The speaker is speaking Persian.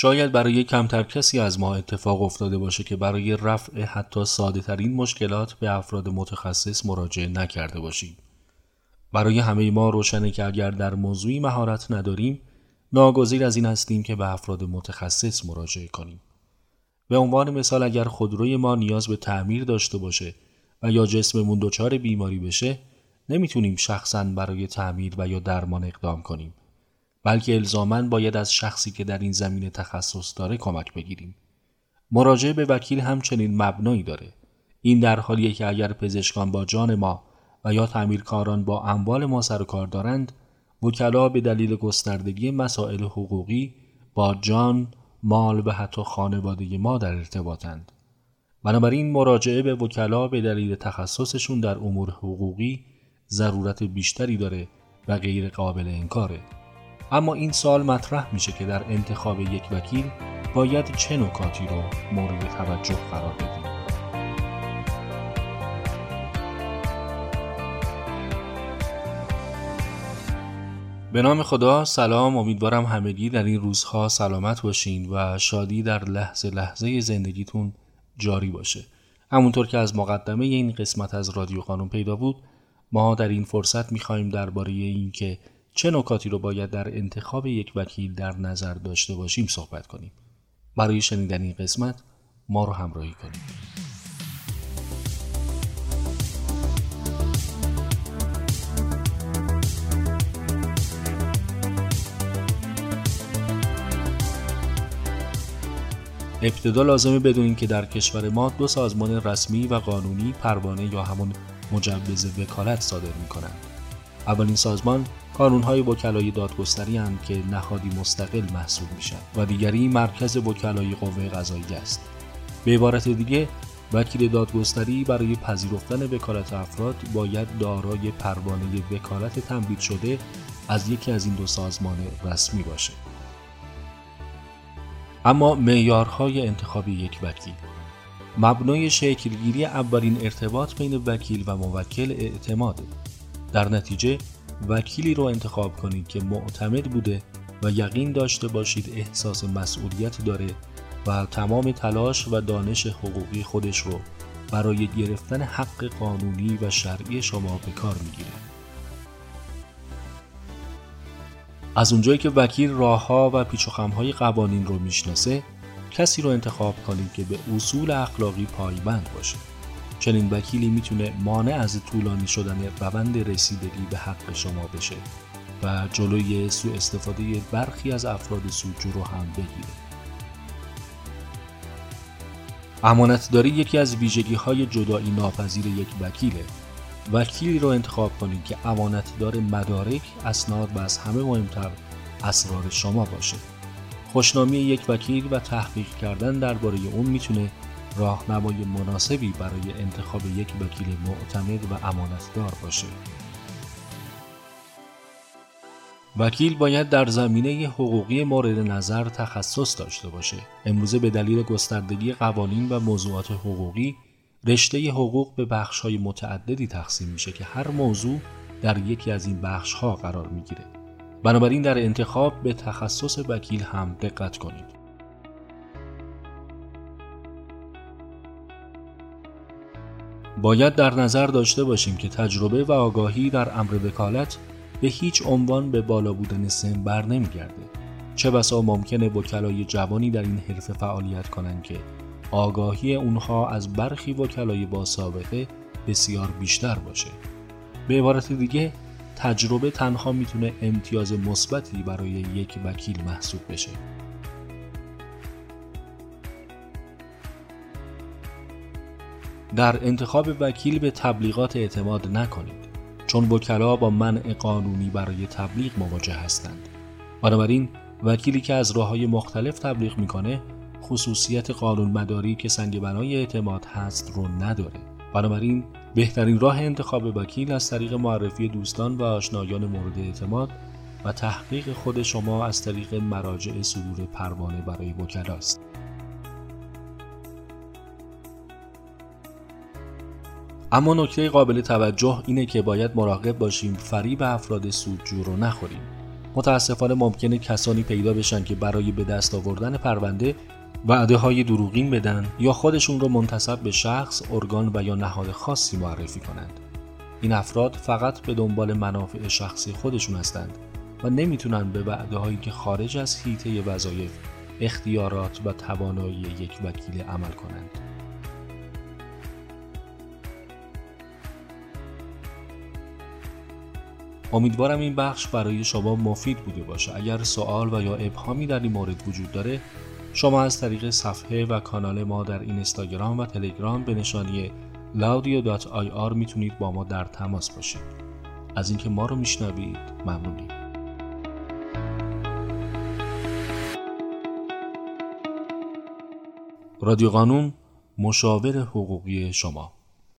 شاید برای کمتر کسی از ما اتفاق افتاده باشه که برای رفع حتی ساده ترین مشکلات به افراد متخصص مراجعه نکرده باشیم. برای همه ما روشنه که اگر در موضوعی مهارت نداریم ناگزیر از این هستیم که به افراد متخصص مراجعه کنیم. به عنوان مثال اگر خودروی ما نیاز به تعمیر داشته باشه و یا جسممون دچار بیماری بشه نمی‌تونیم شخصا برای تعمیر و یا درمان اقدام کنیم بلکه الزاما باید از شخصی که در این زمینه تخصص داره کمک بگیریم. مراجعه به وکیل همچنین مبنایی داره. این در حالیه که اگر پزشکان با جان ما و یا تعمیرکاران با اموال ما سر کار دارند وکلا به دلیل گستردگی مسائل حقوقی با جان مال و حتی خانواده ما در ارتباطند. بنابراین مراجعه به وکلا به دلیل تخصصشون در امور حقوقی ضرورت بیشتری داره و غیر قابل انکاره. اما این سال مطرح میشه که در انتخاب یک وکیل باید چه نکاتی رو مورد توجه قرار بدیم. به نام خدا سلام. امیدوارم همگی در این روزها سلامت باشین و شادی در لحظه لحظه زندگیتون جاری باشه. همونطور که از مقدمه این قسمت از رادیو خانم پیدا بود ما در این فرصت می‌خواهیم درباره اینکه چه نکاتی رو باید در انتخاب یک وکیل در نظر داشته باشیم صحبت کنیم برای شنیدن این قسمت ما رو همراهی کنیم ابتدا لازمه بدونیم که در کشور ما دو سازمان رسمی و قانونی پروانه یا همون مجوز وکالت صادر می کنند. اولین سازمان قانونهای وکلای دادگستری هم که نهادی مستقل محسوب میشن و دیگری مرکز وکلای قوه قضایی است. به عبارت دیگه وکیل دادگستری برای پذیرفتن وکالت افراد باید دارای پروانه وکالت تمدید شده از یکی از این دو سازمان رسمی باشه. اما معیارهای انتخاب یک وکیل مبنای شکلگیری اولین ارتباط بین وکیل و موکل اعتماده در نتیجه وکیلی رو انتخاب کنید که معتمد بوده و یقین داشته باشید احساس مسئولیت داره و تمام تلاش و دانش حقوقی خودش رو برای گرفتن حق قانونی و شرعی شما به کار می‌گیره. از اونجایی که وکیل راهها و پیچ و قوانین رو می‌شناسه کسی رو انتخاب کنید که به اصول اخلاقی پایبند باشه چنین وکیلی می‌تونه مانع از طولانی شدن روند رسیدگی به حق شما بشه و جلوی سوء استفاده برخی از افراد سودجو رو هم بگیره. امانتداری یکی از ویژگی های جدایی ناپذیر یک وکیله. وکیلی رو انتخاب کنید که امانتدار مدارک، اسناد و از همه مهمتر اسرار شما باشه. خوشنامی یک وکیل و تحقیق کردن درباره اون می‌تونه راهنمای مناسبی برای انتخاب یک وکیل معتمد و امانتدار باشه. وکیل باید در زمینه حقوقی مورد نظر تخصص داشته باشه. امروزه به دلیل گستردگی قوانین و موضوعات حقوقی رشته حقوق به بخش‌های متعددی تقسیم میشه که هر موضوع در یکی از این بخش‌ها قرار می‌گیره. بنابراین در انتخاب به تخصص وکیل هم دقت کنید. باید در نظر داشته باشیم که تجربه و آگاهی در امر وکالت به هیچ عنوان به بالا بودن سن بر نمیگرده. چه بسا ممکنه وکلای جوانی در این حرفه فعالیت کنند که آگاهی اونها از برخی وکلای با سابقه بسیار بیشتر باشه. به عبارت دیگه تجربه تنها می‌تونه امتیاز مثبتی برای یک وکیل محسوب بشه. در انتخاب وکیل به تبلیغات اعتماد نکنید چون وکلا با منع قانونی برای تبلیغ مواجه هستند. بنابراین وکیلی که از راه های مختلف تبلیغ می‌کنه خصوصیت قانون مداری که سنگ بنای اعتماد هست رو نداره. بنابراین بهترین راه انتخاب وکیل از طریق معرفی دوستان و آشنایان مورد اعتماد و تحقیق خود شما از طریق مراجع صدور پروانه برای وکلاست. اما نکته قابل توجه اینه که باید مراقب باشیم فریب افراد سودجو رو نخوریم متاسفانه ممکنه کسانی پیدا بشن که برای به دست آوردن پرونده وعده های دروغین بدن یا خودشون رو منتصب به شخص، ارگان و یا نهاد خاصی معرفی کنند. این افراد فقط به دنبال منافع شخصی خودشون هستند و نمی‌تونن به وعده هایی که خارج از حیطه وظایف، اختیارات و توانایی یک وکیل عمل کنند. امیدوارم این بخش برای شما مفید بوده باشه. اگر سوال و یا ابهامی در این مورد وجود داره شما از طریق صفحه و کانال ما در اینستاگرام و تلگرام به نشانی laudio.ir می‌تونید با ما در تماس باشید. از اینکه ما رو میشنوید ممنونیم. رادیو قانون مشاور حقوقی شما.